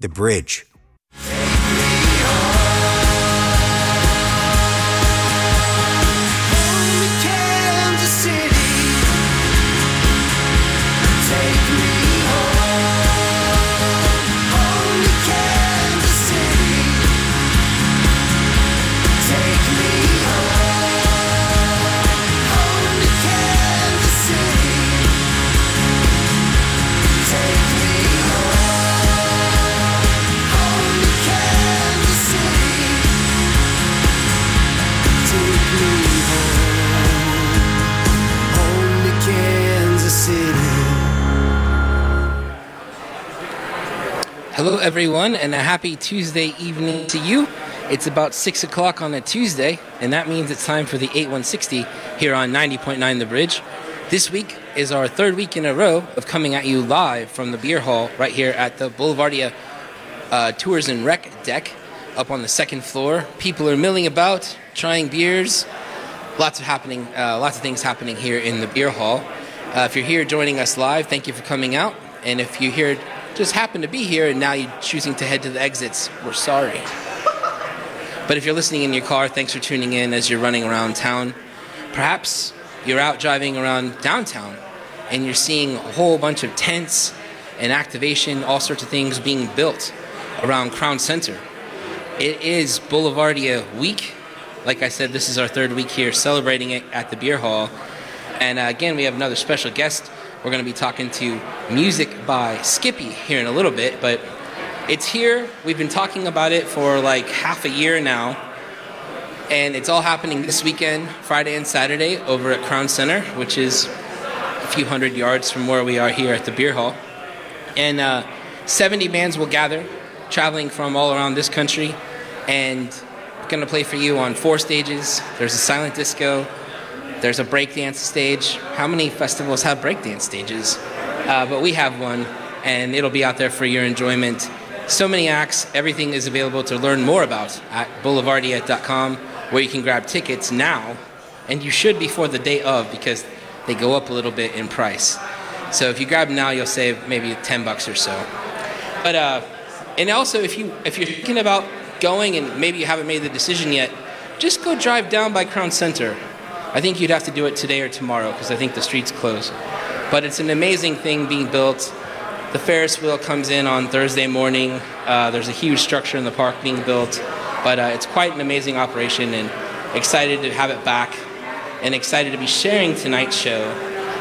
The Bridge. Everyone, and a happy Tuesday evening to you. It's about 6 o'clock on a Tuesday, and that means it's time for the 8160 here on 90.9 The Bridge. This week is our third week in a row of coming at you live from the beer hall right here at the Boulevardia uh, Tours and Rec deck up on the second floor. People are milling about, trying beers. Lots of happening, uh, lots of things happening here in the beer hall. Uh, if you're here joining us live, thank you for coming out. And if you're here just happened to be here and now you're choosing to head to the exits, we're sorry. But if you're listening in your car, thanks for tuning in as you're running around town. Perhaps you're out driving around downtown and you're seeing a whole bunch of tents and activation, all sorts of things being built around Crown Center. It is Boulevardia week. Like I said, this is our third week here celebrating it at the beer hall. And uh, again, we have another special guest we're going to be talking to music by Skippy here in a little bit, but it's here. We've been talking about it for like half a year now. And it's all happening this weekend, Friday and Saturday, over at Crown Center, which is a few hundred yards from where we are here at the beer hall. And uh, 70 bands will gather, traveling from all around this country, and going to play for you on four stages. There's a silent disco, there's a breakdance stage. How many festivals have breakdance stages? Uh, but we have one, and it'll be out there for your enjoyment. So many acts. Everything is available to learn more about at boulevardia.com, where you can grab tickets now, and you should before the day of because they go up a little bit in price. So if you grab them now, you'll save maybe 10 bucks or so. But uh, and also if you if you're thinking about going and maybe you haven't made the decision yet, just go drive down by Crown Center I think you'd have to do it today or tomorrow because I think the street's close. But it's an amazing thing being built. The Ferris wheel comes in on Thursday morning. Uh, there's a huge structure in the park being built, but uh, it's quite an amazing operation and excited to have it back and excited to be sharing tonight's show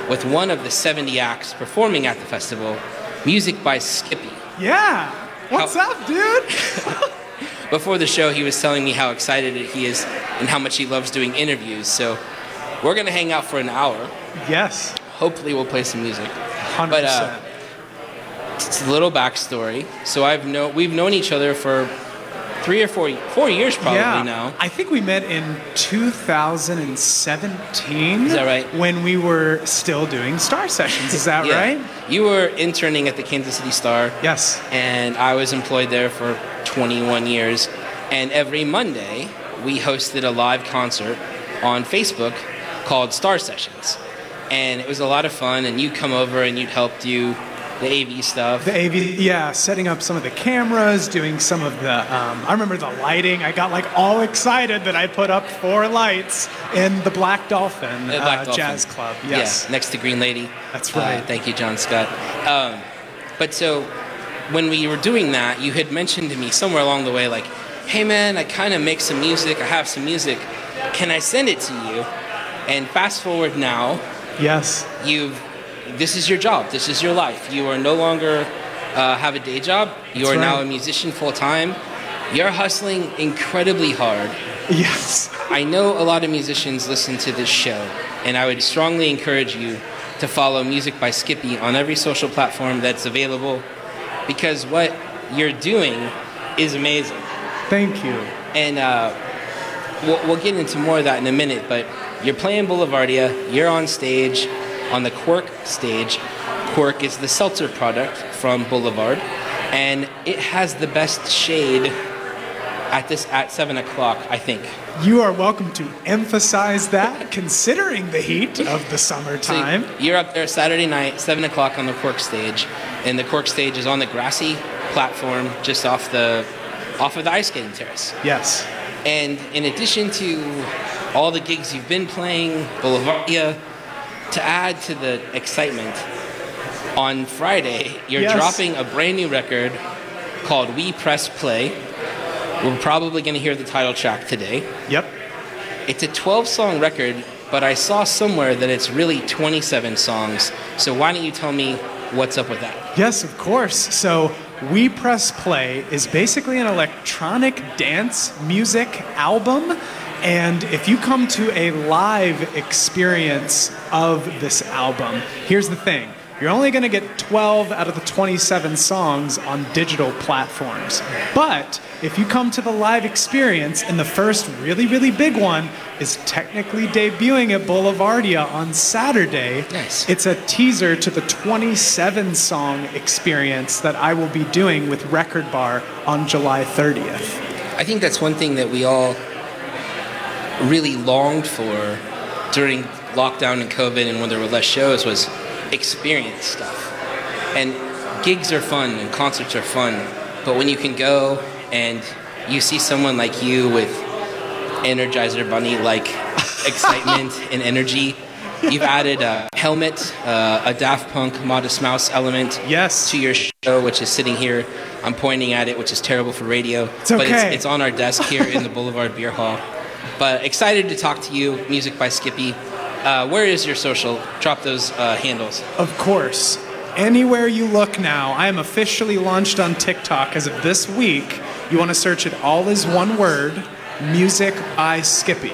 with one of the 70 acts performing at the festival, music by Skippy. Yeah. What's how- up, dude? Before the show, he was telling me how excited he is and how much he loves doing interviews. So we're gonna hang out for an hour. Yes. Hopefully, we'll play some music. 100%. But uh, it's a little backstory. So I've know we've known each other for three or four four years probably yeah. now. I think we met in 2017. Is that right? When we were still doing Star Sessions. Is that yeah. right? You were interning at the Kansas City Star. Yes. And I was employed there for 21 years. And every Monday we hosted a live concert on Facebook called Star Sessions. And it was a lot of fun, and you'd come over and you'd help do the AV stuff. The AV, yeah, setting up some of the cameras, doing some of the. Um, I remember the lighting. I got like all excited that I put up four lights in the Black Dolphin, the Black uh, Dolphin. Jazz Club. Yes, yeah, next to Green Lady. That's right. Uh, thank you, John Scott. Um, but so when we were doing that, you had mentioned to me somewhere along the way, like, "Hey, man, I kind of make some music. I have some music. Can I send it to you?" And fast forward now. Yes. You've. This is your job. This is your life. You are no longer uh, have a day job. You That's are right. now a musician full time. You're hustling incredibly hard. Yes. I know a lot of musicians listen to this show, and I would strongly encourage you to follow Music by Skippy on every social platform that's available because what you're doing is amazing. Thank you. And uh, we'll, we'll get into more of that in a minute, but you're playing Boulevardia, you're on stage, on the Quirk stage. Quirk is the seltzer product from Boulevard, and it has the best shade at this at seven o'clock, I think. You are welcome to emphasize that, considering the heat of the summertime. So you're up there Saturday night, seven o'clock on the Quirk stage, and the Quirk stage is on the grassy platform just off the off of the ice skating terrace. Yes. And in addition to all the gigs you've been playing, Boulevardia, to add to the excitement, on Friday you're Yes. dropping a brand new record called We Press Play. We're probably going to hear the title track today. Yep. It's a 12 song record, but I saw somewhere that it's really 27 songs. So why don't you tell me what's up with that? Yes, of course. So, We Press Play is basically an electronic dance music album. And if you come to a live experience of this album, here's the thing you're only going to get 12 out of the 27 songs on digital platforms. But if you come to the live experience, and the first really, really big one is technically debuting at Boulevardia on Saturday, Nice. it's a teaser to the 27 song experience that I will be doing with Record Bar on July 30th. I think that's one thing that we all really longed for during lockdown and COVID and when there were less shows was experience stuff. And gigs are fun and concerts are fun, but when you can go and you see someone like you with Energizer Bunny like excitement and energy, you've added a helmet, uh, a Daft Punk Modest Mouse element Yes. to your show, which is sitting here. I'm pointing at it, which is terrible for radio. It's But it's, it's on our desk here in the Boulevard Beer Hall. But excited to talk to you, Music by Skippy. Uh, where is your social? Drop those uh, handles. Of course. Anywhere you look now, I am officially launched on TikTok as of this week. You want to search it all as one word Music by Skippy.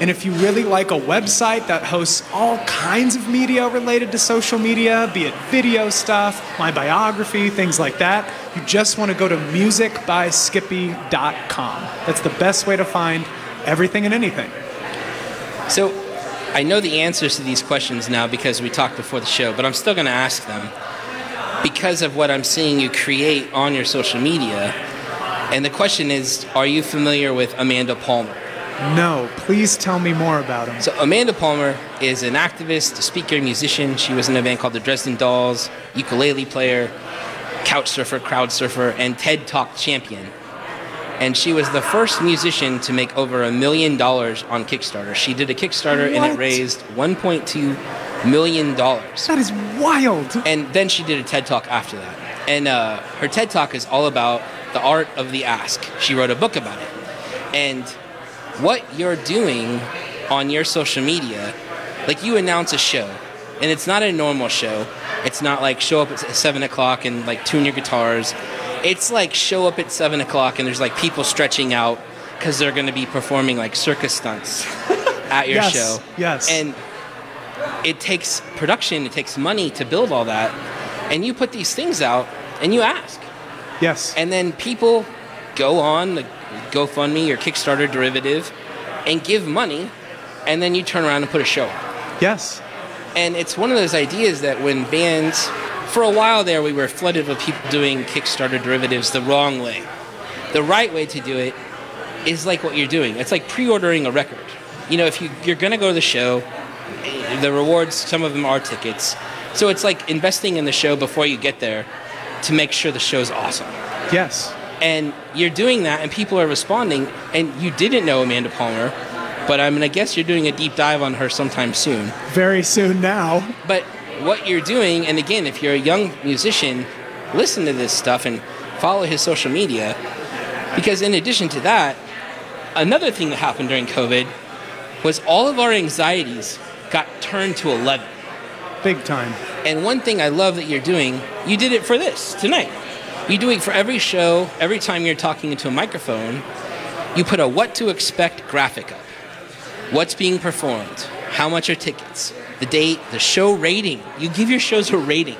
And if you really like a website that hosts all kinds of media related to social media, be it video stuff, my biography, things like that, you just want to go to musicbyskippy.com. That's the best way to find everything and anything. So I know the answers to these questions now because we talked before the show, but I'm still going to ask them because of what I'm seeing you create on your social media. And the question is Are you familiar with Amanda Palmer? No, please tell me more about him. So Amanda Palmer is an activist, a speaker, musician. She was in a band called the Dresden Dolls, ukulele player, couch surfer, crowd surfer, and TED Talk champion. And she was the first musician to make over a million dollars on Kickstarter. She did a Kickstarter and it raised 1.2 million dollars. That is wild. And then she did a TED Talk after that. And uh, her TED Talk is all about the art of the ask. She wrote a book about it. And what you're doing on your social media, like you announce a show, and it's not a normal show. It's not like show up at seven o'clock and like tune your guitars. It's like show up at seven o'clock and there's like people stretching out because they're going to be performing like circus stunts at your Yes, show. yes. And it takes production, it takes money to build all that. And you put these things out and you ask. Yes. And then people go on the GoFundMe or Kickstarter derivative and give money, and then you turn around and put a show yes. And it's one of those ideas that when bands, for a while there, we were flooded with people doing Kickstarter derivatives the wrong way. The right way to do it is like what you're doing. It's like pre-ordering a record. You know, if you, you're going to go to the show, the rewards, some of them are tickets. So it's like investing in the show before you get there to make sure the show's awesome Yes. and you're doing that and people are responding and you didn't know amanda palmer but i'm gonna guess you're doing a deep dive on her sometime soon Very soon now. but what you're doing and again if you're a young musician listen to this stuff and follow his social media because in addition to that another thing that happened during covid was all of our anxieties got turned to 11 Big time. and one thing I love that you're doing, you did it for this tonight. You do it for every show, every time you're talking into a microphone, you put a what to expect graphic up. What's being performed? How much are tickets? The date, the show rating. You give your shows a rating.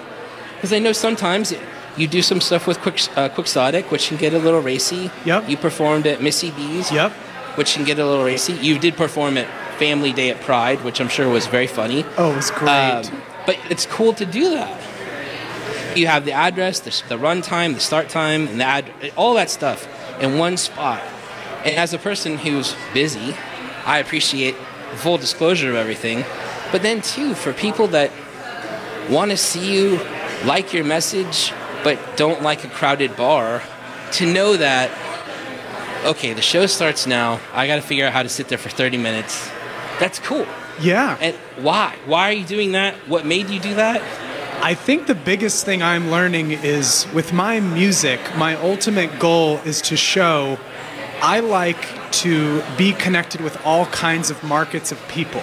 Because I know sometimes you do some stuff with Quick, uh, Quixotic, which can get a little racy. Yep. You performed at Missie B's Yep. which can get a little racy. You did perform at Family Day at Pride, which I'm sure was very funny. Oh, it was great. Um, but it's cool to do that. You have the address, the, the run time, the start time, and the ad, all that stuff in one spot. And as a person who's busy, I appreciate the full disclosure of everything. But then, too, for people that want to see you, like your message, but don't like a crowded bar, to know that, okay, the show starts now, I got to figure out how to sit there for 30 minutes. That's cool. Yeah. And why? Why are you doing that? What made you do that? I think the biggest thing I'm learning is with my music, my ultimate goal is to show I like to be connected with all kinds of markets of people.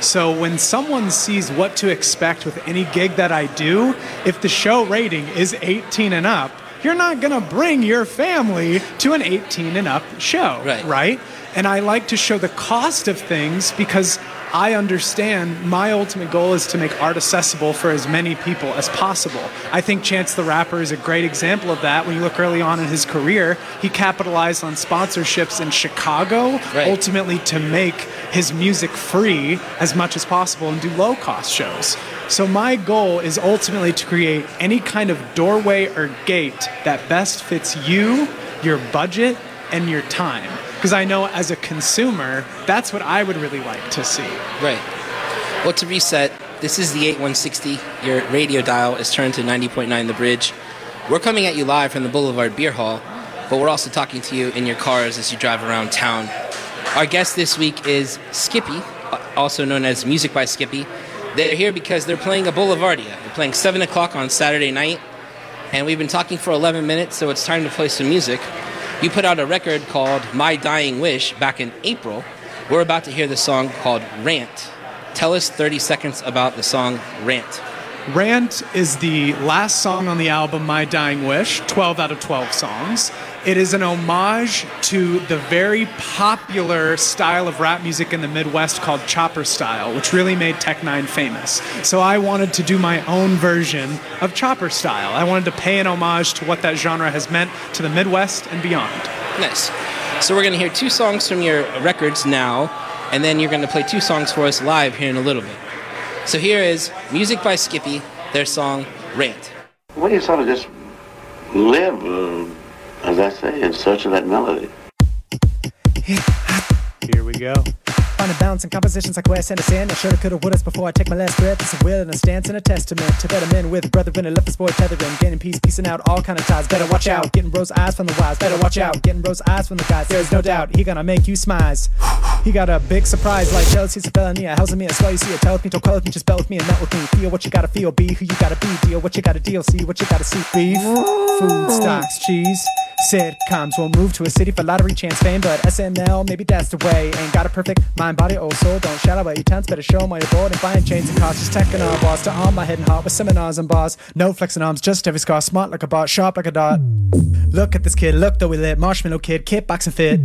So when someone sees what to expect with any gig that I do, if the show rating is 18 and up, you're not going to bring your family to an 18 and up show, Right. right? And I like to show the cost of things because I understand my ultimate goal is to make art accessible for as many people as possible. I think Chance the Rapper is a great example of that. When you look early on in his career, he capitalized on sponsorships in Chicago, Right. ultimately to make his music free as much as possible and do low cost shows. So, my goal is ultimately to create any kind of doorway or gate that best fits you, your budget, and your time. Because I know as a consumer, that's what I would really like to see. Right. Well, to reset, this is the 8160. Your radio dial is turned to 90.9 The Bridge. We're coming at you live from the Boulevard Beer Hall, but we're also talking to you in your cars as you drive around town. Our guest this week is Skippy, uh, also known as Music by Skippy. They're here because they're playing a Boulevardia. They're playing 7 o'clock on Saturday night, and we've been talking for 11 minutes, so it's time to play some music. You put out a record called My Dying Wish back in April. We're about to hear the song called Rant. Tell us 30 seconds about the song Rant. Rant is the last song on the album My Dying Wish, 12 out of 12 songs. It is an homage to the very popular style of rap music in the Midwest called chopper style, which really made Tech N9ne famous. So I wanted to do my own version of chopper style. I wanted to pay an homage to what that genre has meant to the Midwest and beyond. Nice. So we're going to hear two songs from your records now, and then you're going to play two songs for us live here in a little bit. So here is Music by Skippy, their song Rant. Well, you sort of just live, uh, as I say, in search of that melody. Here we go. Finding balance in compositions like us in. I shoulda, coulda, woulda's before I take my last breath. It's a will and a stance and a testament to better men with brethren and left this boy tethering. Gaining peace, piecing out all kind of ties. Better watch out. Getting rose eyes from the wise. Better watch out. Getting rose eyes from the guys. There's no doubt he gonna make you smize. He got a big surprise like jealousy's a felony. A house me, a swell you see. A tell with me, don't quell with me, just bell with me and melt with me. Feel what you gotta feel, be who you gotta be. Deal what you gotta deal, see what you gotta see. Beef, food, stocks, cheese. Sitcoms won't move to a city for lottery chance fame, but SNL, maybe that's the way. Ain't got a perfect mind, body, or soul. Don't shout about your tense, better show 'em while and buying chains and cars. Just teching our bars. to arm my head and heart with seminars and bars. No flexing arms, just every scar, smart like a bot, sharp like a dot. Look at this kid, look though we lit, marshmallow kid, kickboxing fit.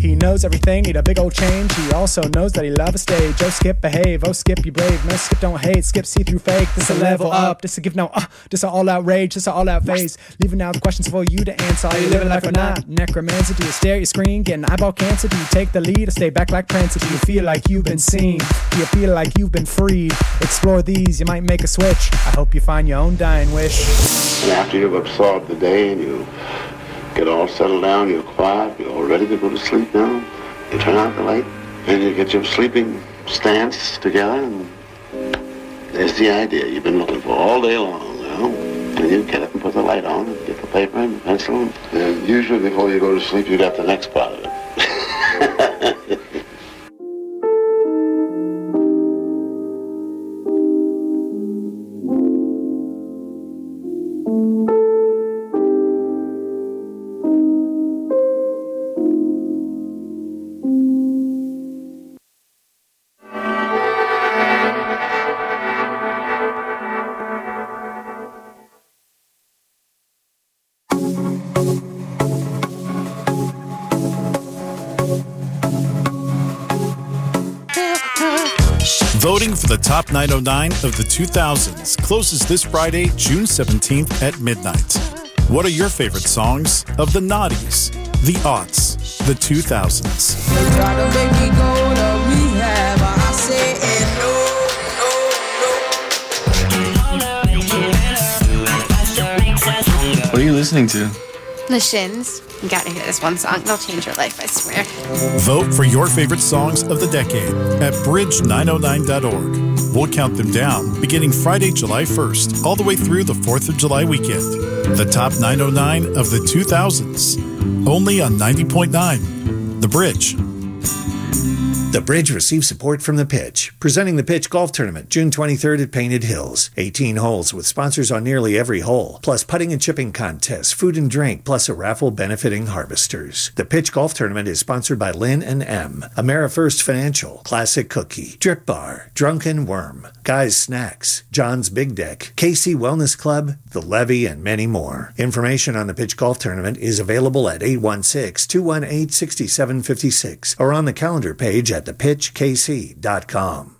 He knows everything, need a big old change. He also knows that he love a stage. Oh, skip, behave. Oh, skip, you brave. No, skip, don't hate. Skip, see through fake. This a level up. This a give no, uh, this a all outrage. This a all out phase. Leaving out questions for you to answer. Are you living life or not? Necromancer, do you stare at your screen? Getting eyeball cancer? Do you take the lead or stay back like Prancer? Do you feel like you've been seen? Do you feel like you've been freed? Explore these, you might make a switch. I hope you find your own dying wish. And after you've absorbed the day and you get all settled down, you're quiet, you're all ready to go to sleep now, you turn out the light, and you get your sleeping stance together, and there's the idea you've been looking for all day long, you? And you get up and put the light on and get the paper and the pencil. And usually before you go to sleep, you got the next part of it. The top 909 of the 2000s closes this Friday, June 17th at midnight. What are your favorite songs of the noughties, the aughts, the 2000s? Try to make me go to rehab. I said no, no, no. What are you listening to? The Shins. You gotta hear this one song. It'll change your life, I swear. Vote for your favorite songs of the decade at bridge909.org. We'll count them down beginning Friday, July 1st, all the way through the 4th of July weekend. The top 909 of the 2000s. Only on 90.9. The Bridge. The Bridge receives support from The Pitch, presenting the Pitch Golf Tournament June 23rd at Painted Hills. 18 holes with sponsors on nearly every hole, plus putting and chipping contests, food and drink, plus a raffle benefiting harvesters. The Pitch Golf Tournament is sponsored by Lynn and M, AmeriFirst Financial, Classic Cookie, Drip Bar, Drunken Worm, Guys Snacks, John's Big Deck, KC Wellness Club, The Levy, and many more. Information on the Pitch Golf Tournament is available at 816 218 6756 or on the calendar page at thepitchkc.com.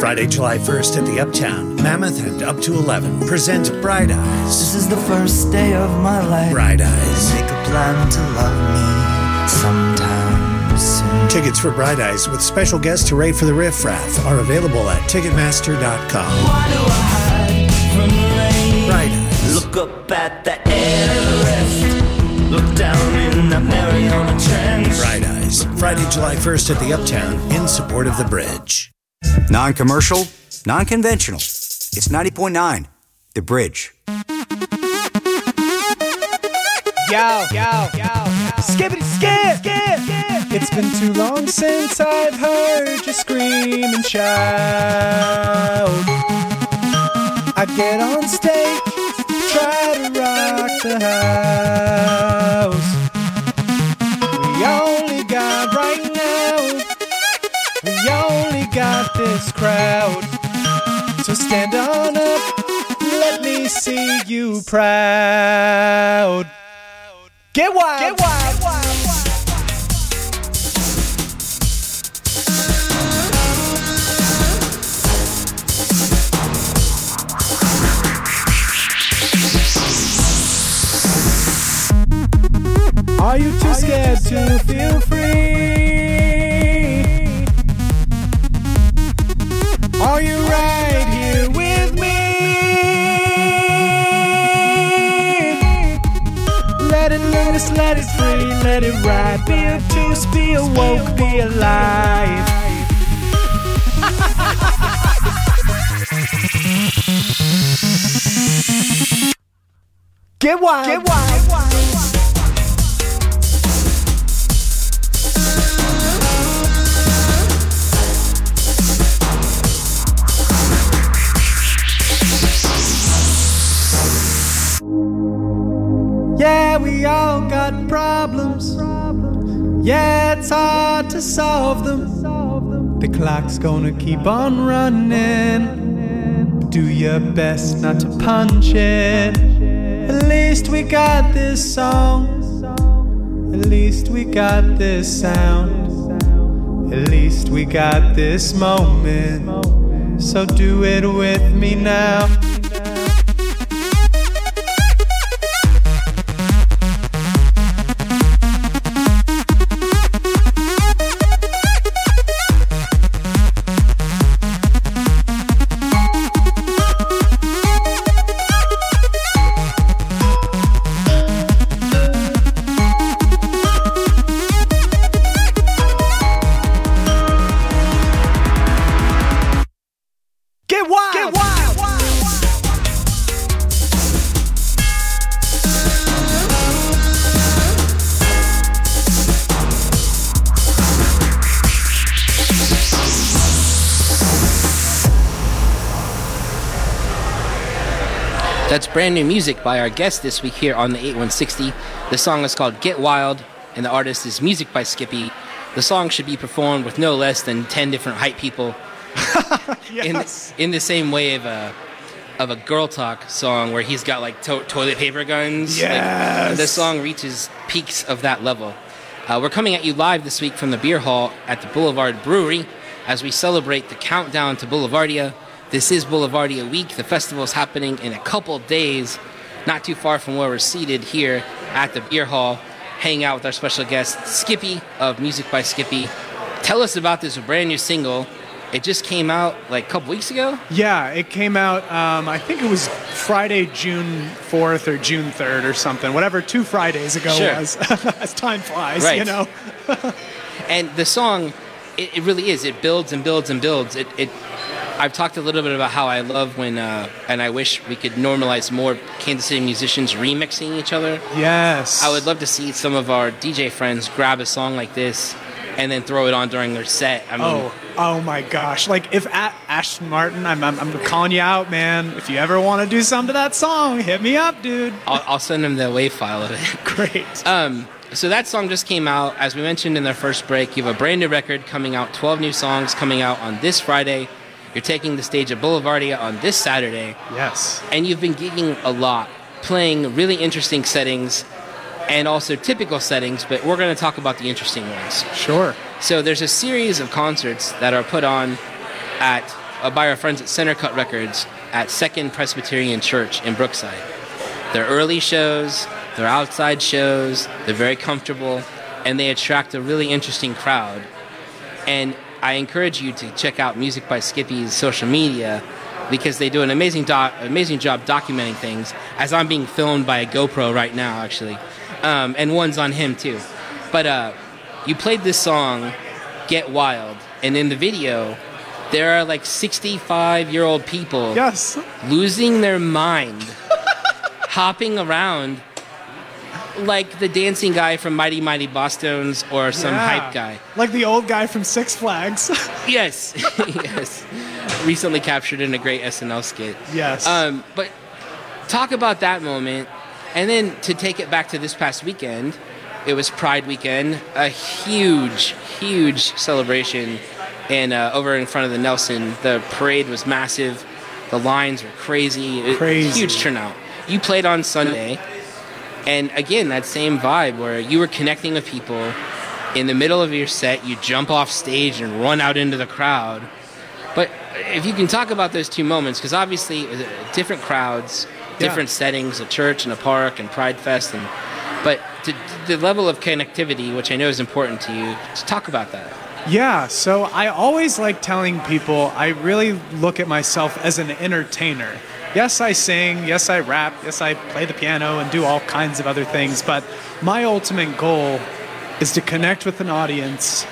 Friday, July 1st at the Uptown, Mammoth and Up to 11 present Bright Eyes. This is the first day of my life. Bright Eyes. Make a plan to love me sometime soon. Tickets for Bright Eyes with special guest Hooray for the Riff Raff are available at Ticketmaster.com. Why do I hide from the rain? Bright Eyes. Look up at the Everest. Look down in the Mariana Trench. Bright Eyes. Friday, July 1st at the Uptown in support of the bridge. Non commercial, non conventional. It's 90.9, The Bridge. Yo, yo, yo, skippity skip, skip, skip. It's been too long since I've heard you scream and shout. I get on stage, try to rock the house. This crowd. So stand on up, let me see you proud. Get wild. Get wild. Are you too scared to feel free? Are you right here with me? Let it loose, let it free, let it ride. Be obtuse, be awoke, be alive. Get wild. Get wild. Yeah, it's hard to solve them. The clock's gonna keep on running. Do your best not to punch it. At least we got this song. At least we got this sound. At least we got this moment. So do it with me now. Brand new music by our guest this week here on the 8160. The song is called Get Wild, and the artist is Music by Skippy. The song should be performed with no less than 10 different hype people Yes. in, in the same way of a, of a girl talk song where he's got like to- toilet paper guns. Like, Yes. the song reaches peaks of that level. Uh, we're coming at you live this week from the beer hall at the Boulevard Brewery as we celebrate the countdown to Boulevardia. This is Boulevardia Week. The festival is happening in a couple days, not too far from where we're seated here at the beer hall, hanging out with our special guest, Skippy of Music by Skippy. Tell us about this brand new single. It just came out like a couple weeks ago. Yeah, it came out. Um, I think it was Friday, June fourth or June third or something. Whatever two Fridays ago Sure. was. As time flies, Right. you know. and the song it, it really is it builds and builds and builds it, it I've talked a little bit about how I love when, uh, and I wish we could normalize more Kansas City musicians remixing each other. Yes. I would love to see some of our DJ friends grab a song like this and then throw it on during their set. I mean, Oh, oh my gosh! Like if A- Ashton Martin, I'm, I'm, I'm calling you out, man. If you ever want to do something to that song, hit me up, dude. I'll, I'll send them the WAV file of it. Great. Um, so that song just came out. As we mentioned in their first break, you have a brand new record coming out, 12 new songs coming out on this Friday. You're taking the stage at Boulevardia on this Saturday. Yes. And you've been gigging a lot, playing really interesting settings and also typical settings, but we're going to talk about the interesting ones. Sure. So there's a series of concerts that are put on at uh, by our friends at Center Cut Records at Second Presbyterian Church in Brookside. They're early shows, they're outside shows, they're very comfortable, and they attract a really interesting crowd. And I encourage you to check out Music by Skippy's social media because they do an amazing doc- amazing job documenting things. As I'm being filmed by a GoPro right now, actually, um, and one's on him too. But uh, you played this song, "Get Wild," and in the video, there are like 65 year old people Yes. losing their mind, hopping around like the dancing guy from Mighty Mighty Bosstones or some Yeah. hype guy. Like the old guy from Six Flags. Yes, yes. Recently captured in a great SNL skit. yes. Um, but talk about that moment, and then to take it back to this past weekend, it was Pride weekend, a huge, huge celebration, and uh, over in front of the Nelson, the parade was massive. The lines were crazy, Crazy. huge turnout. You played on Sunday, and again that same vibe where you were connecting with people. In the middle of your set, you jump off stage and run out into the crowd. But if you can talk about those two moments, because obviously uh, different crowds, Yeah. different settings, a church and a park and Pride Fest, and but to, the level of connectivity, which I know is important to you, to talk about that. Yeah, so I always like telling people I really look at myself as an entertainer. Yes, I sing, yes, I rap, yes, I play the piano and do all kinds of other things, but my ultimate goal is to connect with an audience,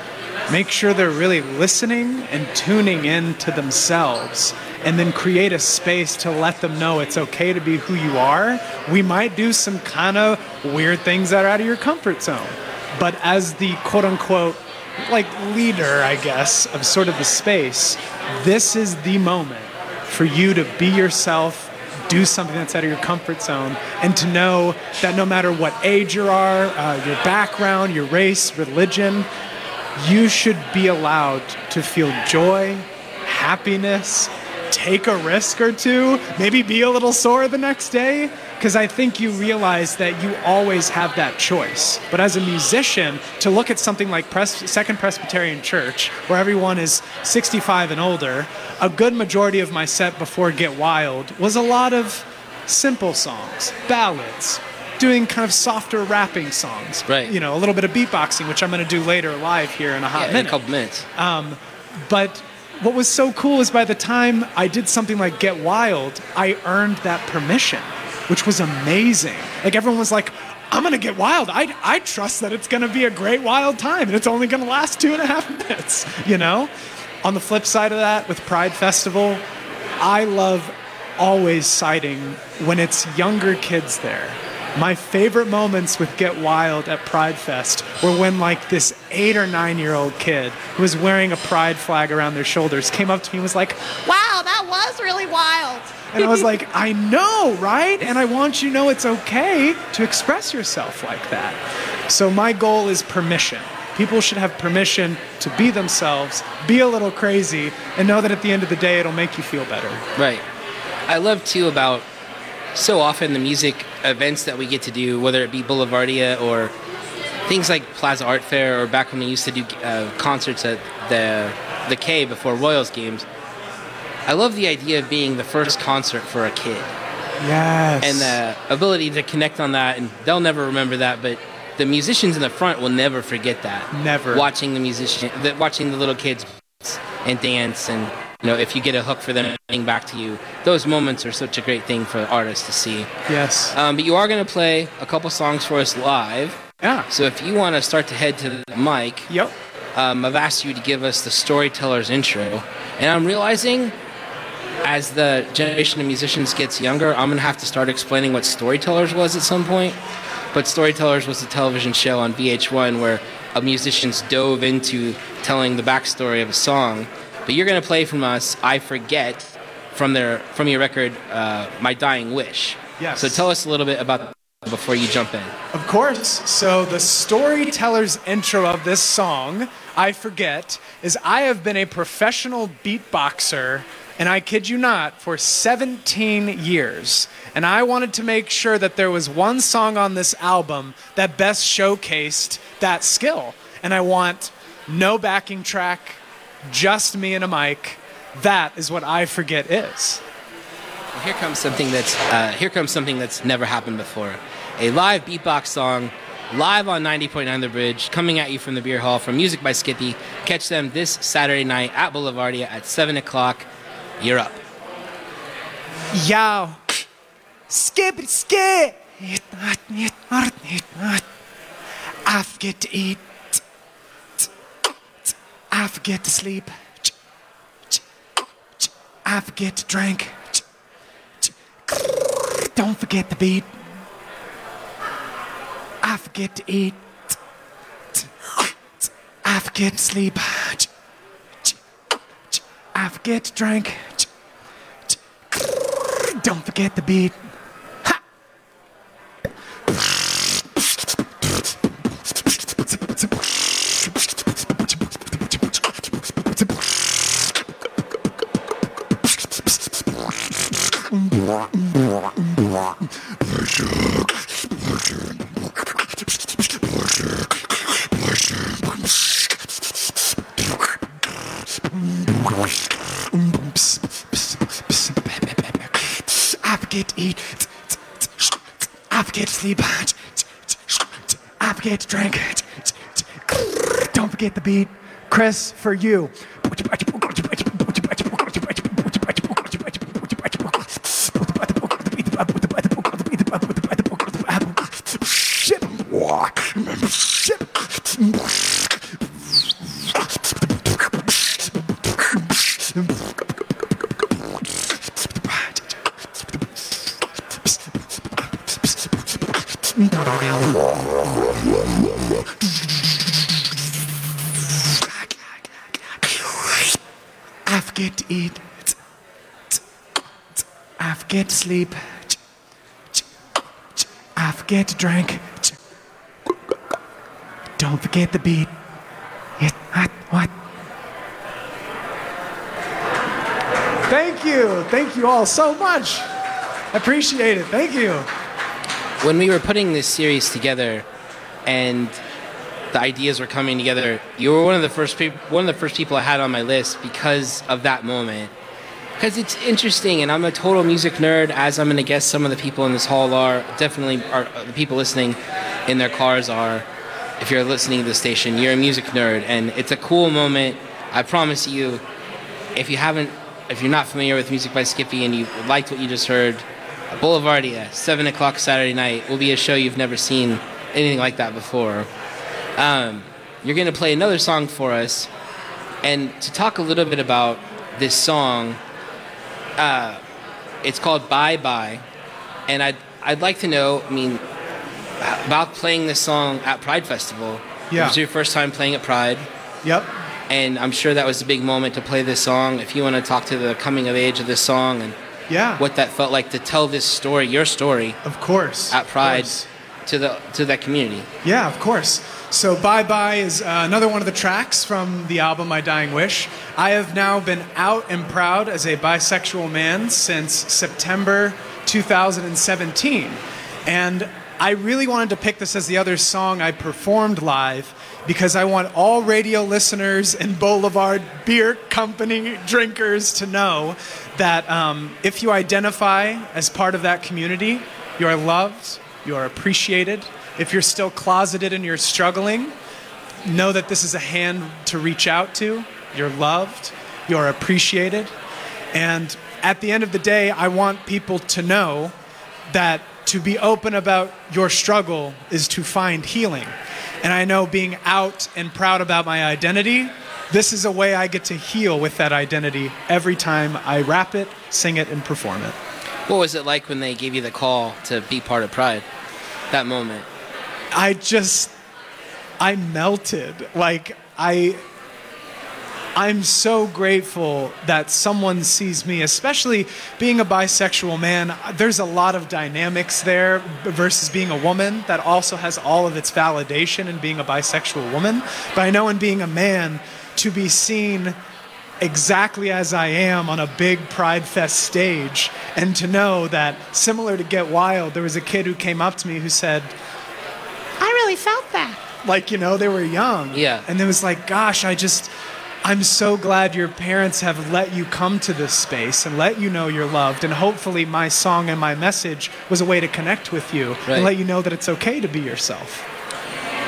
make sure they're really listening and tuning in to themselves, and then create a space to let them know it's okay to be who you are. We might do some kind of weird things that are out of your comfort zone, but as the quote unquote like leader, I guess, of sort of the space, this is the moment for you to be yourself, do something that's out of your comfort zone, and to know that no matter what age you are, uh, your background, your race, religion, you should be allowed to feel joy, happiness, take a risk or two, maybe be a little sore the next day. Because I think you realize that you always have that choice. But as a musician, to look at something like Pres- Second Presbyterian Church, where everyone is 65 and older, a good majority of my set before Get Wild was a lot of simple songs, ballads, doing kind of softer rapping songs. Right. You know, a little bit of beatboxing, which I'm going to do later live here in a hot Yeah, in a minute. couple minutes. Um, But what was so cool is by the time I did something like Get Wild, I earned that permission, which was amazing. Like everyone was like, I'm gonna get wild. I, I trust that it's gonna be a great wild time and it's only gonna last two and a half minutes, you know? On the flip side of that, with Pride Festival, I love always citing when it's younger kids there. My favorite moments with Get Wild at Pride Fest were when like this eight or nine year old kid who was wearing a pride flag around their shoulders came up to me and was like, Wow, that was really wild. and I was like, I know, right? And I want you to know it's okay to express yourself like that. So my goal is permission. People should have permission to be themselves, be a little crazy, and know that at the end of the day it'll make you feel better. Right. I love too about so often the music events that we get to do, whether it be Boulevardia or things like Plaza Art Fair, or back when we used to do uh, concerts at the the K before Royals games. I love the idea of being the first concert for a kid Yes. and the ability to connect on that, and they'll never remember that, but the musicians in the front will never forget that. Never. Watching the musician, the, watching the little kids and dance, and you know, if you get a hook for them coming back to you, those moments are such a great thing for artists to see. Yes. Um, but you are going to play a couple songs for us live. Yeah. So if you want to start to head to the mic, Yep. um, I've asked you to give us the storyteller's intro, and I'm realizing as the generation of musicians gets younger, I'm gonna have to start explaining what Storytellers was at some point. But Storytellers was a television show on VH1 where musicians dove into telling the backstory of a song. But you're gonna play from us "I Forget" from their from your record uh, "My Dying Wish." Yes. So tell us a little bit about before you jump in. Of course. So the storyteller's intro of this song, I Forget, is I have been a professional beatboxer, and I kid you not, for 17 years. And I wanted to make sure that there was one song on this album that best showcased that skill. And I want no backing track, just me and a mic. That is what I Forget is. Here comes something that's uh, here comes something that's never happened before. A live beatbox song, live on 90.9 The Bridge, coming at you from the beer hall from Music by Skippy. Catch them this Saturday night at Boulevardia at seven o'clock. You're up. Yo. Skip it, skip. I forget to eat. I forget to sleep. I forget to drink. Don't forget the beat. I forget to eat. I forget to sleep. I forget to drink. Don't forget the beat. I forget eat. I forget to sleep. I forget to drink. Don't forget the beat. Chris, for you. Sleep. I forget to drink. Don't forget the beat. It, what? What? Thank you. Thank you all so much. Appreciate it. Thank you. when we were putting this series together and the ideas were coming together, you were one of the first people, one of the first people I had on my list because of that moment. Because it's interesting, and I'm a total music nerd, as I'm going to guess some of the people in this hall are. Definitely, are the people listening in their cars are. If you're listening to the station, you're a music nerd, and it's a cool moment. I promise you, if you haven't, if you're not familiar with Music by Skippy and you liked what you just heard, Boulevardia, 7 o'clock Saturday night, will be a show you've never seen anything like that before. Um, you're going to play another song for us. And to talk a little bit about this song, uh, it's called Bye Bye. And I'd, I'd like to know, I mean, about playing this song at Pride Festival. Yeah. It was your first time playing at Pride. Yep. And I'm sure that was a big moment to play this song. If you want to talk to the coming of age of this song and Yeah. what that felt like to tell this story, your story, Of course. at Pride course. to the to that community. Yeah, of course. So Bye Bye is uh, another one of the tracks from the album My Dying Wish. I have now been out and proud as a bisexual man since September 2017. And I really wanted to pick this as the other song I performed live because I want all radio listeners and Boulevard Beer Company drinkers to know that um, if you identify as part of that community, you are loved, you are appreciated. If you're still closeted and you're struggling, know that this is a hand to reach out to. You're loved, you're appreciated. And at the end of the day, I want people to know that to be open about your struggle is to find healing. And I know being out and proud about my identity, this is a way I get to heal with that identity every time I rap it, sing it, and perform it. What was it like when they gave you the call to be part of Pride? That moment. I just, I melted. Like, I, I'm so grateful that someone sees me, especially being a bisexual man. There's a lot of dynamics there versus being a woman that also has all of its validation in being a bisexual woman. But I know in being a man, to be seen exactly as I am on a big Pride Fest stage, and to know that, similar to Get Wild, there was a kid who came up to me who said, I really felt that. Like, you know, they were young. Yeah. And it was like, gosh, I just, I'm so glad your parents have let you come to this space and let you know you're loved. And hopefully, my song and my message was a way to connect with you Right. and let you know that it's okay to be yourself.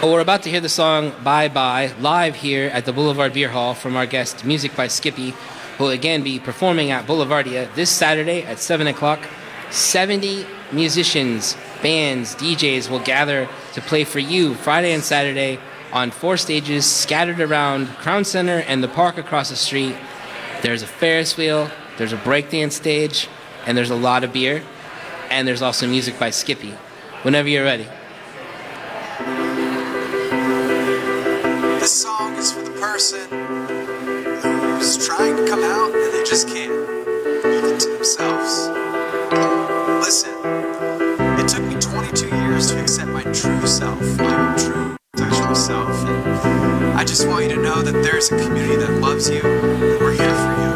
Well, we're about to hear the song Bye Bye live here at the Boulevard Beer Hall from our guest, Music by Skippy, who will again be performing at Boulevardia this Saturday at 7 o'clock. 70 musicians, bands, DJs will gather to play for you Friday and Saturday on four stages scattered around Crown Center and the park across the street. There's a Ferris wheel, there's a breakdance stage, and there's a lot of beer. And there's also music by Skippy. Whenever you're ready. This song is for the person who's trying to come out and they just can't, to themselves. Listen, 22 years to accept my true self, my true sexual self. And I just want you to know that there's a community that loves you, and we're here for you.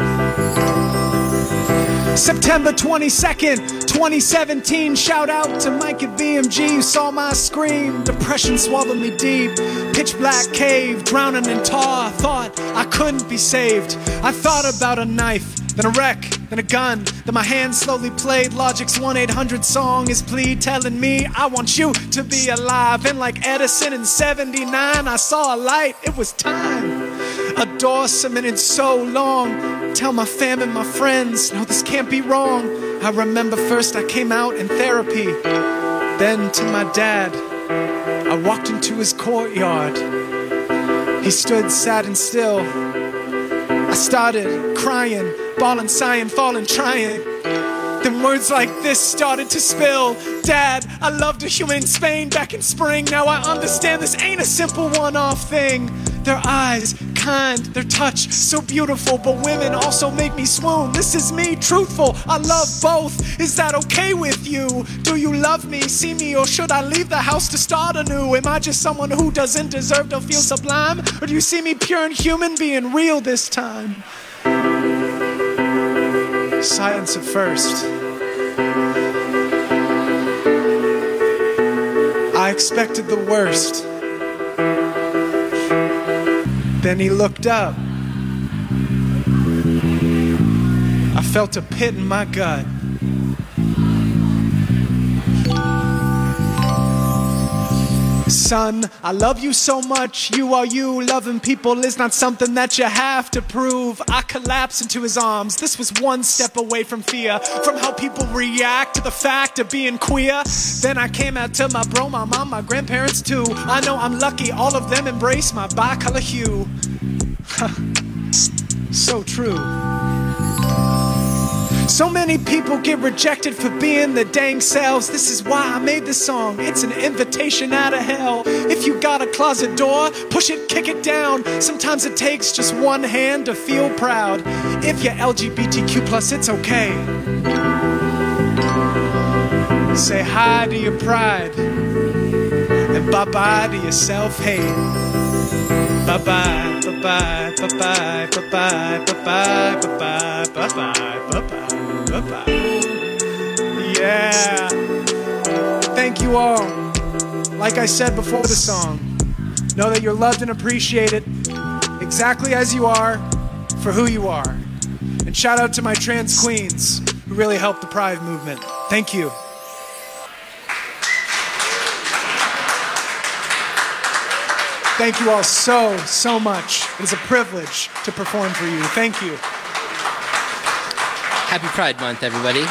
September 22nd, 2017. Shout out to Mike at BMG who saw my scream. Depression swallowed me deep. Pitch black cave, drowning in tar. Thought I couldn't be saved. I thought about a knife, then a wreck, then a gun. Then my hand slowly played Logic's 1 800 song. His plea telling me I want you to be alive. And like Edison in 79, I saw a light. It was time. A door cemented so long. Tell my fam and my friends, no, this can't be wrong. I remember first I came out in therapy. Then to my dad, I walked into his courtyard. He stood sad and still. I started crying, bawling, sighing, falling, trying. Then words like this started to spill. Dad, I loved a human in Spain back in spring. Now I understand this ain't a simple one off thing. Their eyes, kind, their touch, so beautiful. But women also make me swoon. This is me, truthful. I love both. Is that okay with you? Do you love me, see me, or should I leave the house to start anew? Am I just someone who doesn't deserve to feel sublime? Or do you see me pure and human being real this time? Silence at first. I expected the worst. Then he looked up. I felt a pit in my gut. Son, I love you so much. You are you. Loving people is not something that you have to prove. I collapsed into his arms. This was one step away from fear, from how people react to the fact of being queer. Then I came out to my bro, my mom, my grandparents too. I know I'm lucky, all of them embrace my bi-color hue. so true. So many people get rejected for being their dang selves. This is why I made this song. It's an invitation out of hell. If you got a closet door, push it, kick it down. Sometimes it takes just one hand to feel proud. If you're LGBTQ, plus, it's okay. Say hi to your pride and bye bye to your self hate. Bye bye, bye bye, bye bye, bye bye, bye bye, bye bye, bye. Yeah. Thank you all. Like I said before the song, know that you're loved and appreciated exactly as you are for who you are. And shout out to my trans queens who really helped the Pride movement. Thank you. Thank you all so, so much. It is a privilege to perform for you. Thank you. Happy Pride Month, everybody.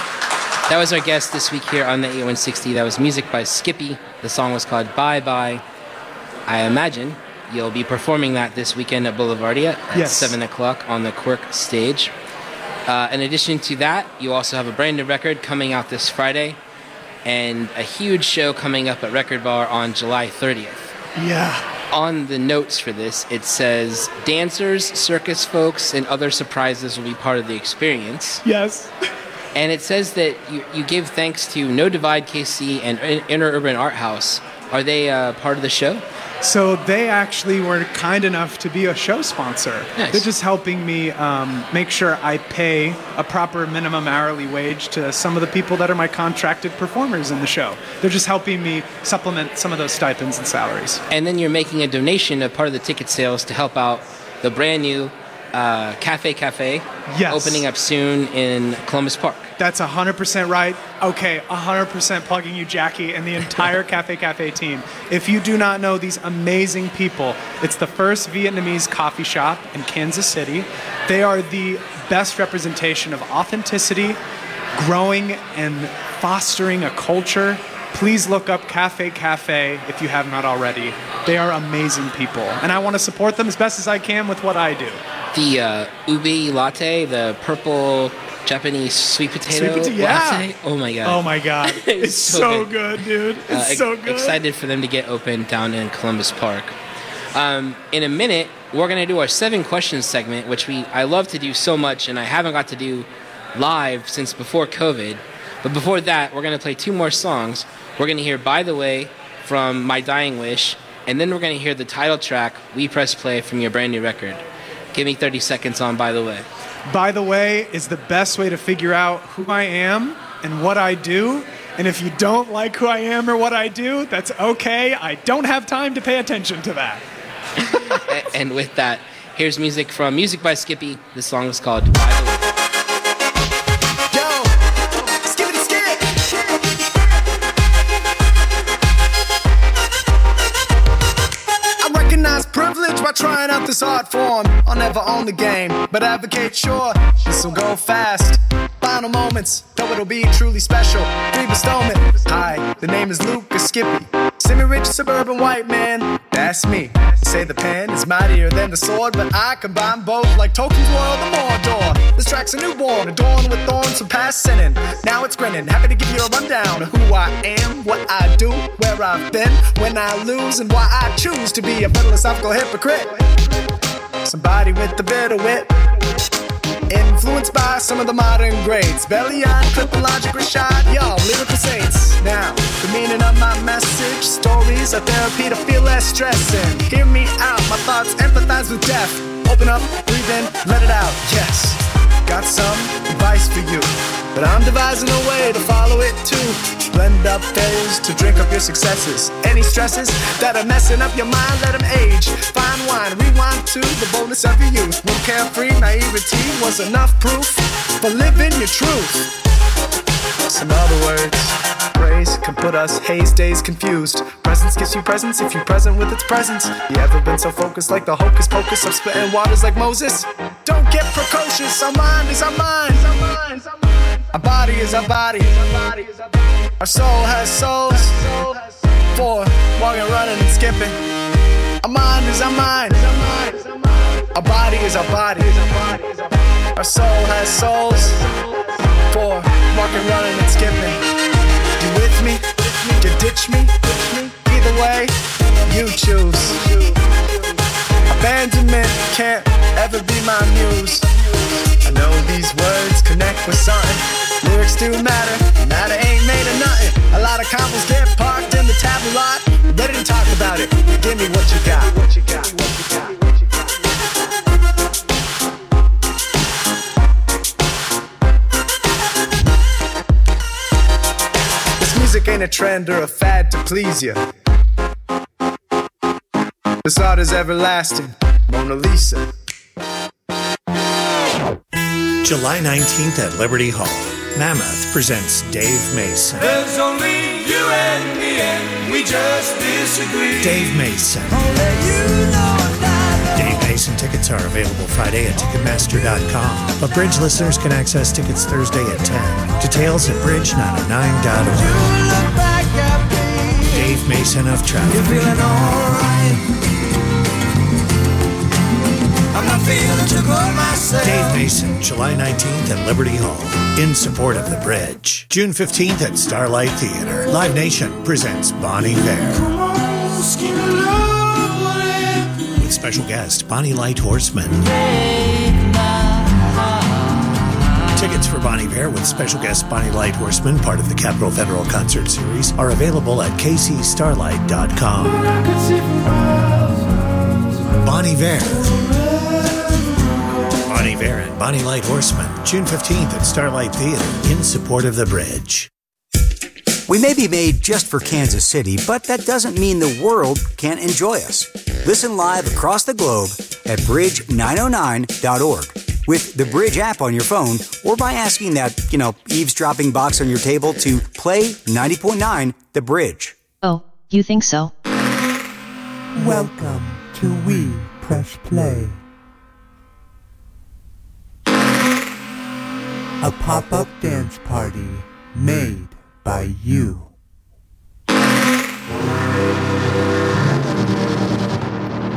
That was our guest this week here on the 8160. That was music by Skippy. The song was called Bye Bye. I imagine you'll be performing that this weekend at Boulevardia at Yes. 7 o'clock on the Quirk stage. Uh, in addition to that, you also have a brand new record coming out this Friday and a huge show coming up at Record Bar on July 30th. Yeah. On the notes for this, it says dancers, circus folks, and other surprises will be part of the experience. Yes. And it says that you, you give thanks to No Divide KC and In- InterUrban ArtHouse. Are they uh, part of the show? So they actually were kind enough to be a show sponsor. Nice. They're just helping me um, make sure I pay a proper minimum hourly wage to some of the people that are my contracted performers in the show. They're just helping me supplement some of those stipends and salaries. And then you're making a donation of part of the ticket sales to help out the brand new uh, Cafe Cà Phê Yes. opening up soon in Columbus Park. That's 100% right. Okay, 100% plugging you, Jackie, and the entire Cafe Cà Phê team. If you do not know these amazing people, it's the first Vietnamese coffee shop in Kansas City. They are the best representation of authenticity, growing and fostering a culture. Please look up Cafe Cà Phê if you have not already. They are amazing people, and I want to support them as best as I can with what I do. The uh, ube latte, the purple Japanese sweet potato Sweet yeah. latte. Oh my god! Oh my God, it's so so good. good, dude. It's Uh, so good. Excited for them to get open down in Columbus Park. Um, in a minute, we're gonna do our seven questions segment, which we I love to do so much, and I haven't got to do live since before COVID. But before that, we're gonna play two more songs. We're gonna hear "By the Way" from My Dying Wish, and then we're gonna hear the title track "We Press Play" from your brand new record. Give me 30 seconds on "By the Way." By the way, is the best way to figure out who I am and what I do. And if you don't like who I am or what I do, that's okay. I don't have time to pay attention to that. And with that, here's music from Music by Skippy. The song is called "By the Way." Out this art form. I'll never own the game, but advocate sure this will go fast. Final moments, though it'll be truly special. Three bestowment. Hi, the name is Lucas Skippy. Semi-rich suburban white man, that's me. Say the pen is mightier than the sword, but I combine both like tokens royal the Mordor. This track's a newborn, adorned with thorns from past sinning. Now it's grinning, happy to give you a rundown of who I am, what I do, where I've been, when I lose, and why I choose to be a philosophical hypocrite. Somebody with a bit of wit. Influenced by some of the modern greats. Bellion, Clip and Logic, Rashad, y'all, lyrical saints. Now, the meaning of my message stories are therapy to feel less stressing. Hear me out, my thoughts empathize with death. Open up, breathe in, let it out, yes. Got some advice for you, but I'm devising a way to follow it too. Blend up failures to drink up your successes. Any stresses that are messing up your mind, let them age. Fine wine, rewind to the boldness of your youth. When carefree naivety was enough proof for living your truth. In other words, can put us haze days confused. Presence gives you presence if you present with its presence. You ever been so focused like the hocus pocus of spitting waters like Moses? Don't get precocious. Our mind is our mind. Our body is our body. Our soul has souls. For walking, running, and skipping. Our mind is our mind. Our body is our body. Our soul has souls. For walking, running, and skipping. You me? You ditch me? Either way, you choose. Abandonment can't ever be my muse. I know these words connect with something. Lyrics do matter, matter ain't made of nothing. A lot of combos get parked in the taboo lot. Ready to talk about it. Give me. What you got? What you got? What you got? Music ain't a trend or a fad to please you. This art is everlasting. Mona Lisa. July 19th at Liberty Hall. Mammoth presents Dave Mason. There's only you and me, and we just disagree. Dave Mason. Only you know that. Dave Mason tickets are available Friday at Ticketmaster.com, but Bridge listeners can access tickets Thursday at 10. Details at bridge909.org. Dave Mason of Traffic. I'm not feeling too good myself. Dave Mason, July 19th at Liberty Hall, in support of the bridge. June 15th at Starlight Theater. Live Nation presents Bon Iver. With special guest Bonny Light Horseman. Tickets for Bon Iver with special guest Bonny Light Horseman, part of the Capitol Federal Concert Series, are available at kcstarlight.com. Bon Iver. Bon Iver and Bonny Light Horseman, June 15th at Starlight Theater, in support of the bridge. We may be made just for Kansas City, but that doesn't mean the world can't enjoy us. Listen live across the globe at bridge909.org with the Bridge app on your phone or by asking that, you know, eavesdropping box on your table to play 90.9 The Bridge. Oh, you think so? Welcome to We Press Play. A pop up dance party made by you.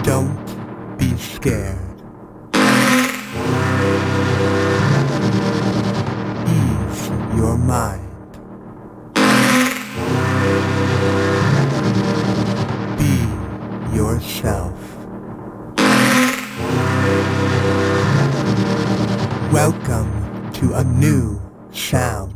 Don't be scared. Ease your mind. Be yourself. Welcome to a new sound.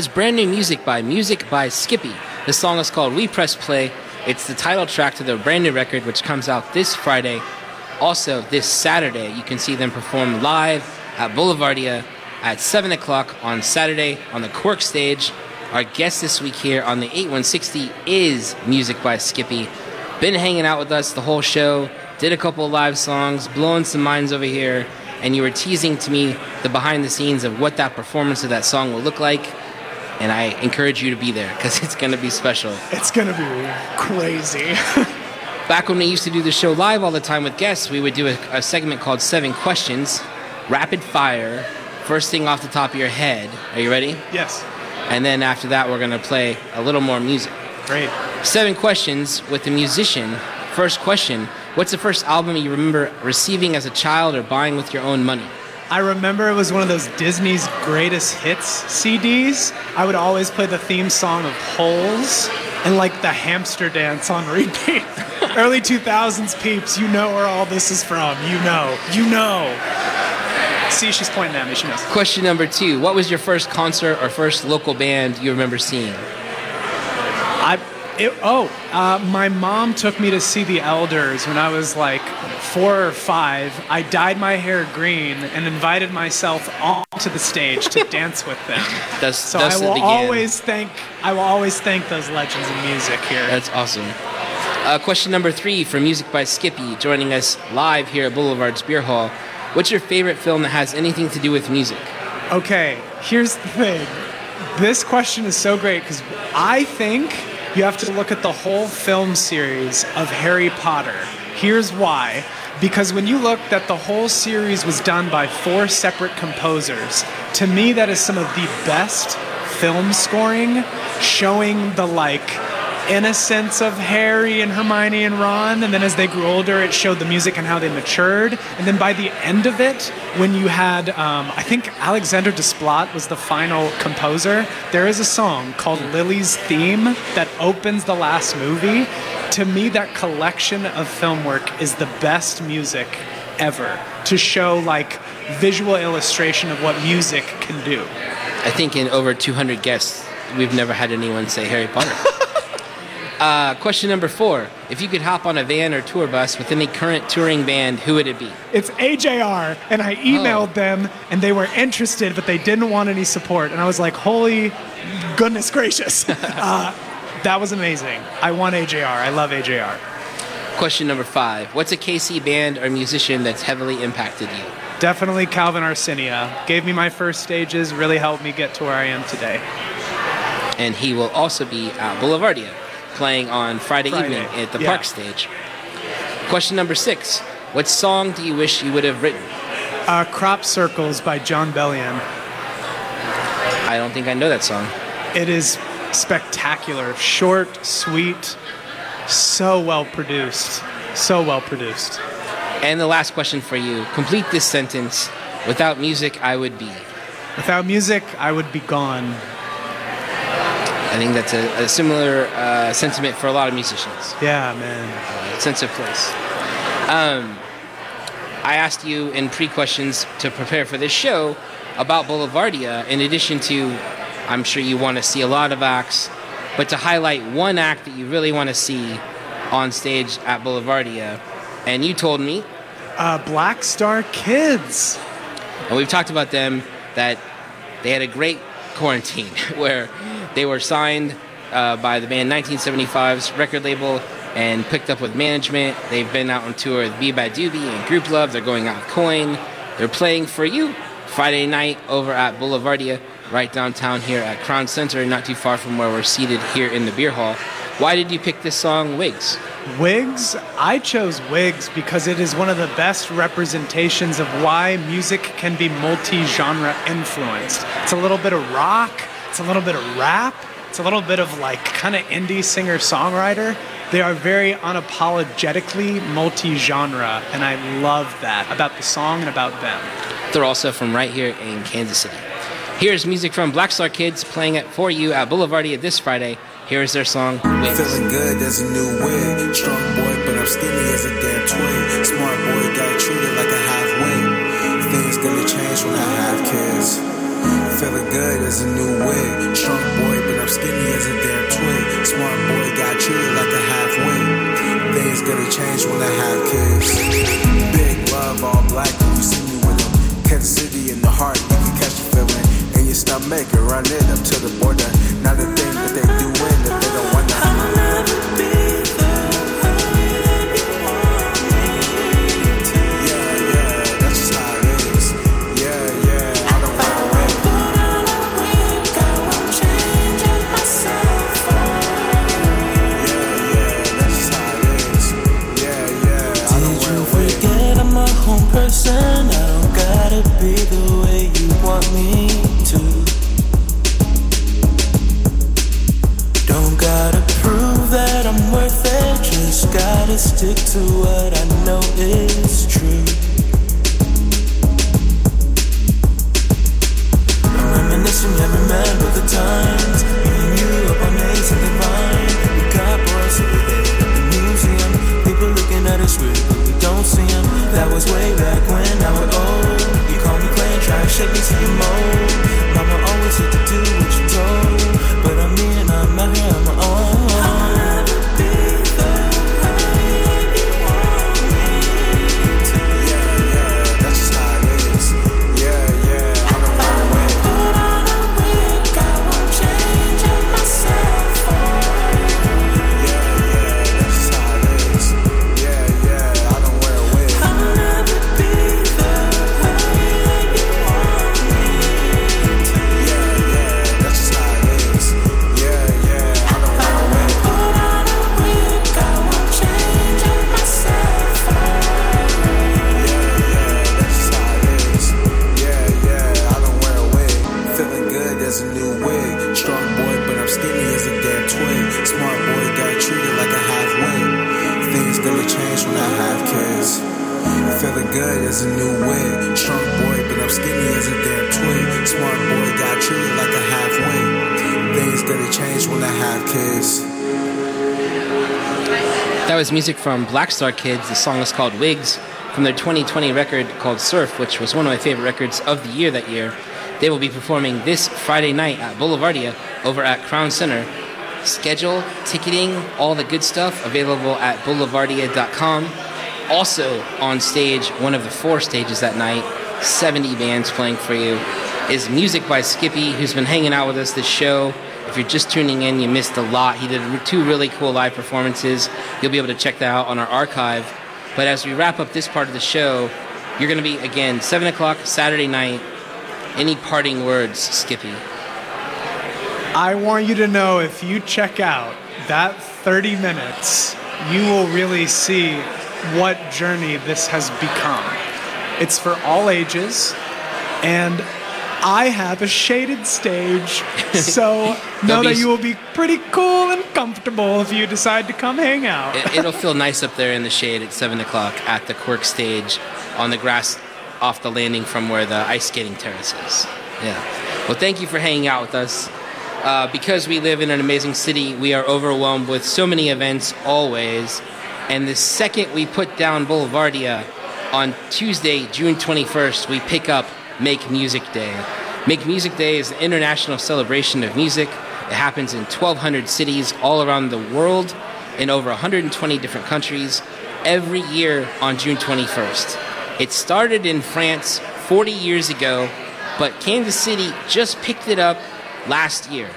Was brand new music by Music by Skippy. The song is called We Press Play. It's the title track to their brand new record, which comes out this Friday. Also, this Saturday, you can see them perform live at Boulevardia at 7 o'clock on Saturday on the Quirk stage. Our guest this week here on the 8160 is Music by Skippy. Been hanging out with us the whole show, did a couple live songs, blowing some minds over here, and you were teasing to me the behind the scenes of what that performance of that song will look like. And I encourage you to be there because it's going to be special. It's gonna be crazy. Back when we used to do the show live all the time with guests, we would do a, a segment called Seven Questions, rapid fire, first thing off the top of your head. Are you ready? yes. And then after that, we're going to play a little more music. Great. Seven questions with the musician. First question What's the first album you remember receiving as a child or buying with your own money? I remember it was one of those Disney's greatest hits CDs. I would always play the theme song of Holes and like the hamster dance on repeat. Early 2000s peeps, you know where all this is from. You know. You know. See, she's pointing at me. She knows. Question number two What was your first concert or first local band you remember seeing? I it, oh, uh, my mom took me to see the Elders when I was like four or five. I dyed my hair green and invited myself onto the stage to dance with them. Thus, So thus I will began. always thank I will always thank those legends of music here. That's awesome. Uh, question number three for Music by Skippy, joining us live here at Boulevard's Beer Hall. What's your favorite film that has anything to do with music? Okay, here's the thing. This question is so great because I think you have to look at the whole film series of Harry Potter. Here's why. Because when you look that the whole series was done by four separate composers, to me that is some of the best film scoring showing the like innocence of Harry and Hermione and Ron, and then as they grew older, it showed the music and how they matured. And then by the end of it, when you had, um, I think Alexandre Desplat was the final composer, there is a song called Lily's Theme that opens the last movie. To me, that collection of film work is the best music ever to show like visual illustration of what music can do. I think in over 200 guests, we've never had anyone say Harry Potter. uh, question number four. If you could hop on a van or tour bus with any current touring band, who would it be? It's AJR, and I emailed them, and they were interested, but they didn't want any support. And I was like, holy goodness gracious. uh, that was amazing. I want AJR. I love AJR. Question number five. What's a KC band or musician that's heavily impacted you? Definitely Calvin Arsenia. Gave me my first stages, really helped me get to where I am today. And he will also be at Boulevardia playing on Friday, Friday, evening at the yeah. park stage. Question number six. What song do you wish you would have written? Uh, Crop Circles by Jon Bellion. I don't think I know that song. It is spectacular. Short, sweet, so well produced. So well produced. And the last question for you. Complete this sentence. Without music, I would be. Without music, I would be gone. I think that's a, a similar uh, sentiment for a lot of musicians. Yeah, man. sense of place. Um, I asked you in pre-questions to prepare for this show about Boulevardia. In addition to, I'm sure you want to see a lot of acts, but to highlight one act that you really want to see on stage at Boulevardia, and you told me, Uh, Black Star Kids. and we've talked about them that they had a great quarantine where they were signed uh, by the band 1975's record label and picked up with management. They've been out on tour with beabadoobee and Grouplove. They're going out Coin. They're playing for you Friday night over at Boulevardia, right downtown here at Crown Center, not too far from where we're seated here in the beer hall. Why did you pick this song, Wigs? Wigs, I chose Wigs because it is one of the best representations of why music can be multi genre influenced. It's a little bit of rock, it's a little bit of rap, it's a little bit of like kind of indie singer songwriter. They are very unapologetically multi genre, and I love that about the song and about them. They're also from right here in Kansas City. Here's music from Black Star Kids playing it for you at Boulevardia this Friday. Here is their song, Wigs. Feeling good, there's a new wig. Strong boy, but I'm skinny as a damn twig. Smart boy, got treated like a half wing. Things gonna change when I have kids. Feeling good, as a new wig. Shrunk boy, but I'm skinny as a damn twig. Smart boy got treated like a halfway. Things gonna change when I have kids. Big love, all black, you see me with them. Kansas City in the heart, you can catch the feeling. In your stomach and run it up to the border. Not a thing that they do person. I don't gotta be the way you want me gotta stick to what I know is true. I'm reminiscing and remember the times. Me and you up on Ace and Divine. We got boys over there at the museum. People looking at us weird, but we don't see them. That was way back when I was old. You call me Clay and try to shake me to your mold. A new. Strong boy, but I'm skinny as a damn. Smart boy got treated like a halfway. Things gonna change when I have kids. That was music from Black Star Kids. The song is called Wigs from their 2020 record called Surf, which was one of my favorite records of the year that year. They will be performing this Friday night at Boulevardia over at Crown Center. Schedule, ticketing, all the good stuff available at boulevardia.com. Also on stage, one of the four stages that night, 70 bands playing for you, is music by Skippy, who's been hanging out with us this show. If you're just tuning in, you missed a lot. He did two really cool live performances. You'll be able to check that out on our archive. But as we wrap up this part of the show, you're going to be, again, 7 o'clock Saturday night. Any parting words, Skippy? I want you to know if you check out that 30 minutes, you will really see what journey this has become. It's for all ages, and I have a shaded stage, so know that you will be pretty cool and comfortable if you decide to come hang out. It, it'll feel nice up there in the shade at 7 o'clock at the Quirk stage on the grass off the landing from where the ice skating terrace is. Yeah. Well, thank you for hanging out with us. Uh, because we live in an amazing city, we are overwhelmed with so many events always. And the second we put down Boulevardia on Tuesday, June 21st, we pick up Make Music Day. Make Music Day is an international celebration of music. It happens in 1,200 cities all around the world in over 120 different countries every year on June 21st. It started in France 40 years ago, but Kansas City just picked it up last year.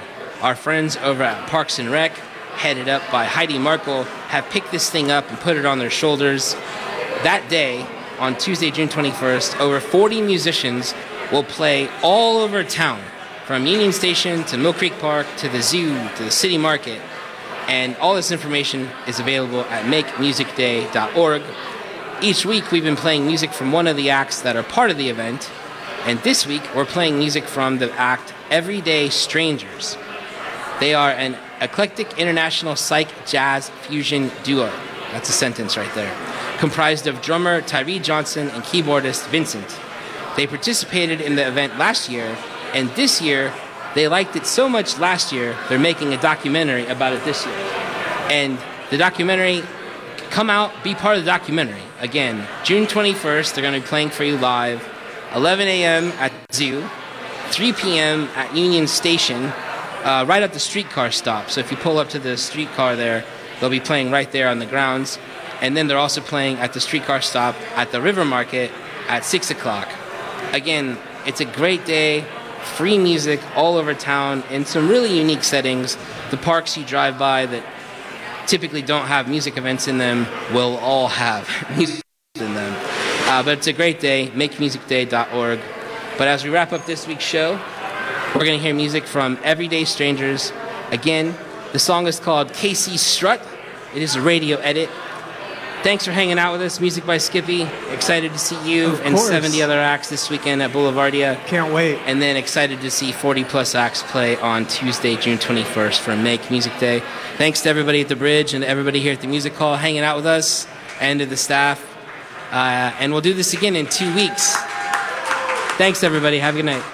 Our friends over at Parks and Rec, headed up by Heidi Markle, have picked this thing up and put it on their shoulders. That day, on Tuesday, June 21st, over 40 musicians will play all over town, from Union Station to Mill Creek Park to the zoo to the city market. And all this information is available at makemusicday.org. Each week, we've been playing music from one of the acts that are part of the event. And this week, we're playing music from the act Everyday Strangers. They are an eclectic international psych jazz fusion duo. That's a sentence right there. Comprised of drummer Tyree Johnson and keyboardist Vincent. They participated in the event last year, and this year they liked it so much last year, they're making a documentary about it this year. And the documentary, come out, be part of the documentary. Again, June 21st, they're going to be playing for you live, 11 a.m. at Zoo. 3 p.m. at Union Station, uh, right at the streetcar stop. So if you pull up to the streetcar there, they'll be playing right there on the grounds. And then they're also playing at the streetcar stop at the River Market at 6 o'clock. Again, it's a great day, free music all over town in some really unique settings. The parks you drive by that typically don't have music events in them will all have music in them. Uh, but it's a great day, makemusicday.org. But as we wrap up this week's show, we're going to hear music from Everyday Strangers. Again, the song is called KC Strut. It is a radio edit. Thanks for hanging out with us. Music by Skippy. Excited to see you and course. 70 other acts this weekend at Boulevardia. Can't wait. And then excited to see 40 plus acts play on Tuesday, June 21st for Make Music Day. Thanks to everybody at the bridge and everybody here at the music hall hanging out with us and to the staff. Uh, and we'll do this again in two weeks. Thanks, everybody. Have a good night.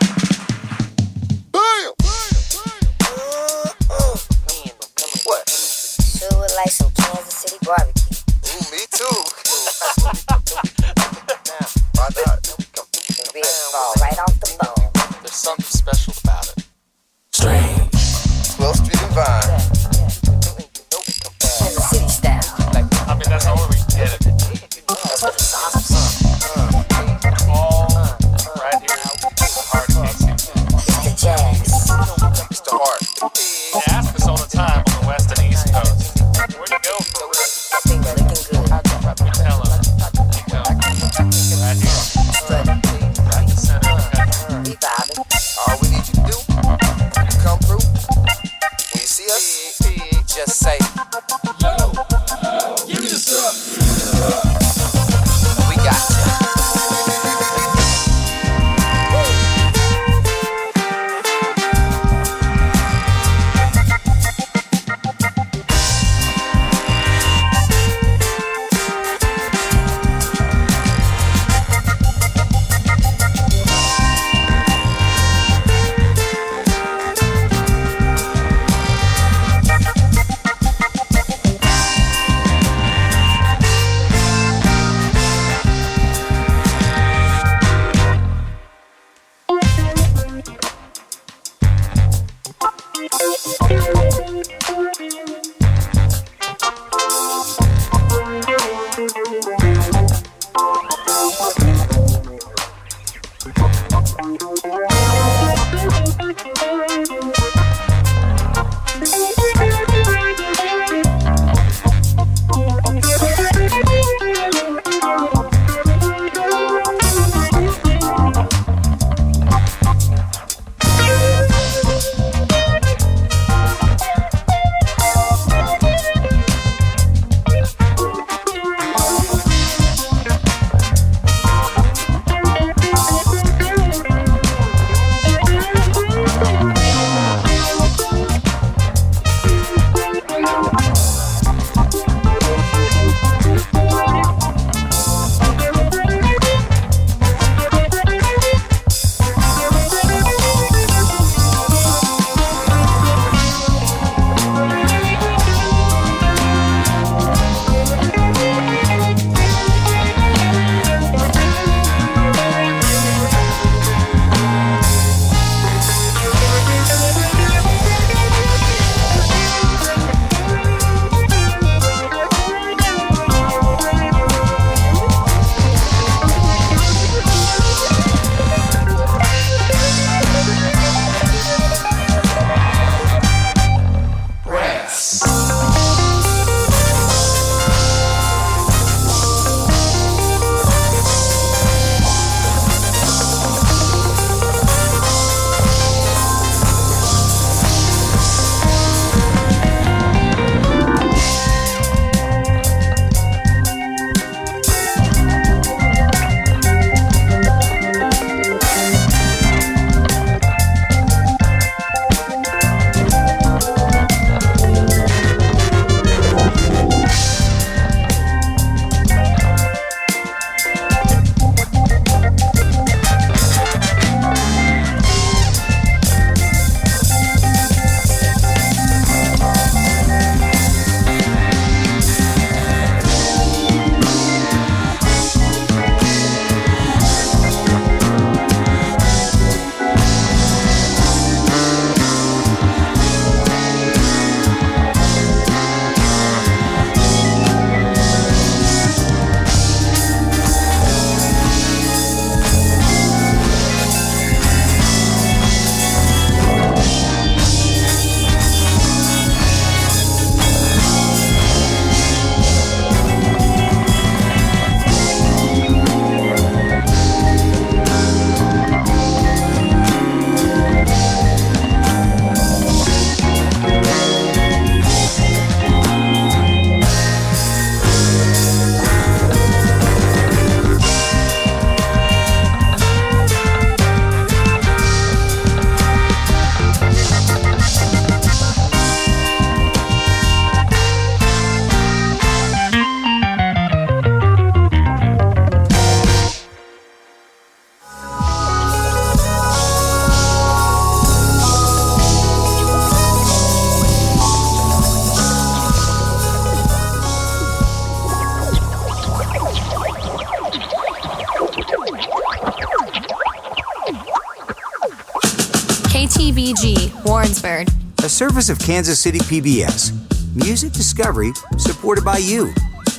Service of Kansas City PBS. Music discovery supported by you.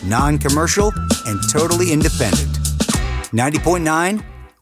Non commercial and totally independent. 90.9